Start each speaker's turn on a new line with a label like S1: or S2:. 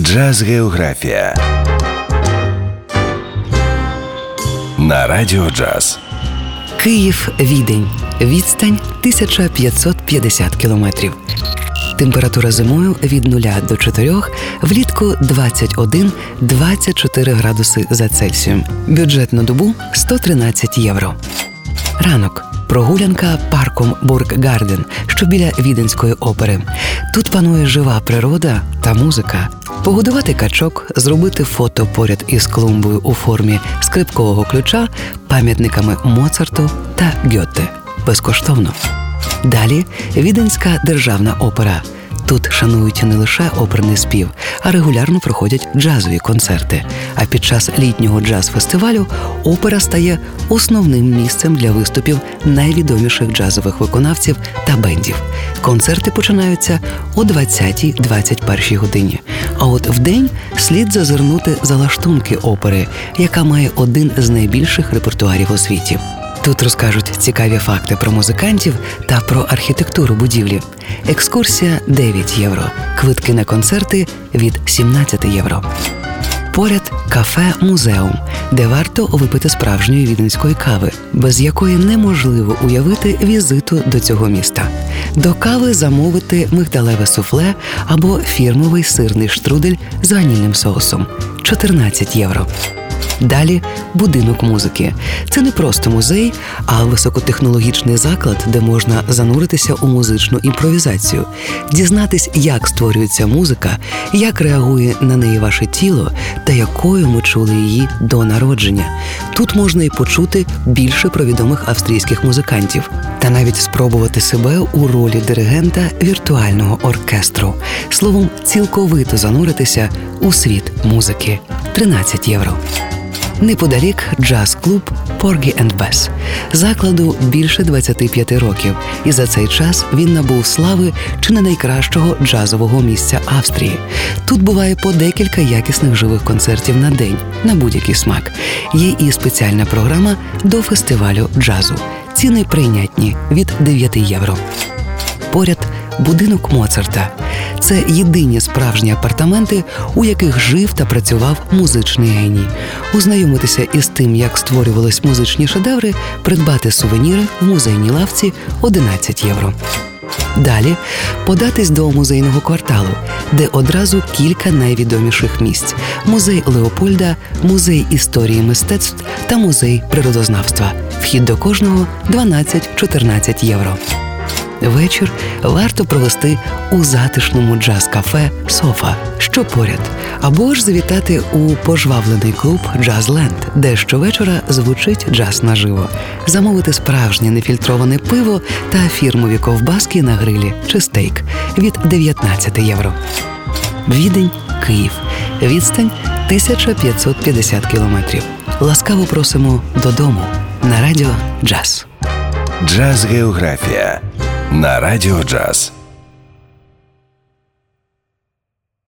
S1: Джаз Географія на Радіо Джаз.
S2: Київ Відень. Відстань 1550 кілометрів. Температура зимою від 0 до 4, влітку 21-24 градуси за Цельсієм. Бюджет на добу 113 євро. Ранок. Прогулянка парком Бурггарден, що біля віденської опери. Тут панує жива природа та музика. Погодувати качок, зробити фото поряд із клумбою у формі скрипкового ключа, пам'ятниками Моцарту та Гьоте. Безкоштовно. Далі Віденська державна опера. Тут шанують не лише оперний спів, а регулярно проходять джазові концерти. А під час літнього джаз-фестивалю опера стає основним місцем для виступів найвідоміших джазових виконавців та бендів. Концерти починаються о 20-21 годині. А от в день слід зазирнути за лаштунки опери, яка має один з найбільших репертуарів у світі. Тут розкажуть цікаві факти про музикантів та про архітектуру будівлі. Екскурсія 9 євро. Квитки на концерти від 17 євро. Поряд кафе Музеум, де варто випити справжньої віденської кави, без якої неможливо уявити візиту до цього міста. До кави замовити мигдалеве суфле або фірмовий сирний штрудель з ванільним соусом 14 євро. Далі будинок музики. Це не просто музей, а високотехнологічний заклад, де можна зануритися у музичну імпровізацію, дізнатись, як створюється музика, як реагує на неї ваше тіло та якою ми чули її до народження. Тут можна і почути більше про відомих австрійських музикантів, та навіть спробувати себе у ролі диригента віртуального оркестру, словом, цілковито зануритися у світ музики 13 євро. Неподалік джаз-клуб Поргі енд Бес. Закладу більше 25 років, і за цей час він набув слави чи не найкращого джазового місця Австрії. Тут буває по декілька якісних живих концертів на день на будь-який смак. Є і спеціальна програма до фестивалю джазу. Ціни прийнятні від 9 євро. Поряд будинок Моцарта. Це єдині справжні апартаменти, у яких жив та працював музичний геній. Ознайомитися із тим, як створювались музичні шедеври, придбати сувеніри в музейній лавці 11 євро. Далі податись до музейного кварталу, де одразу кілька найвідоміших місць: музей Леопольда, музей історії мистецтв та музей природознавства. Вхід до кожного 12-14 євро. Вечір варто провести у затишному джаз-кафе Софа, що поряд, або ж завітати у пожвавлений клуб Джазленд, де щовечора звучить джаз наживо, замовити справжнє нефільтроване пиво та фірмові ковбаски на грилі чи стейк від 19 євро. Відень, Київ. Відстань 1550 кілометрів. Ласкаво просимо додому на радіо Джаз.
S1: Джаз Географія на Радіо Джаз.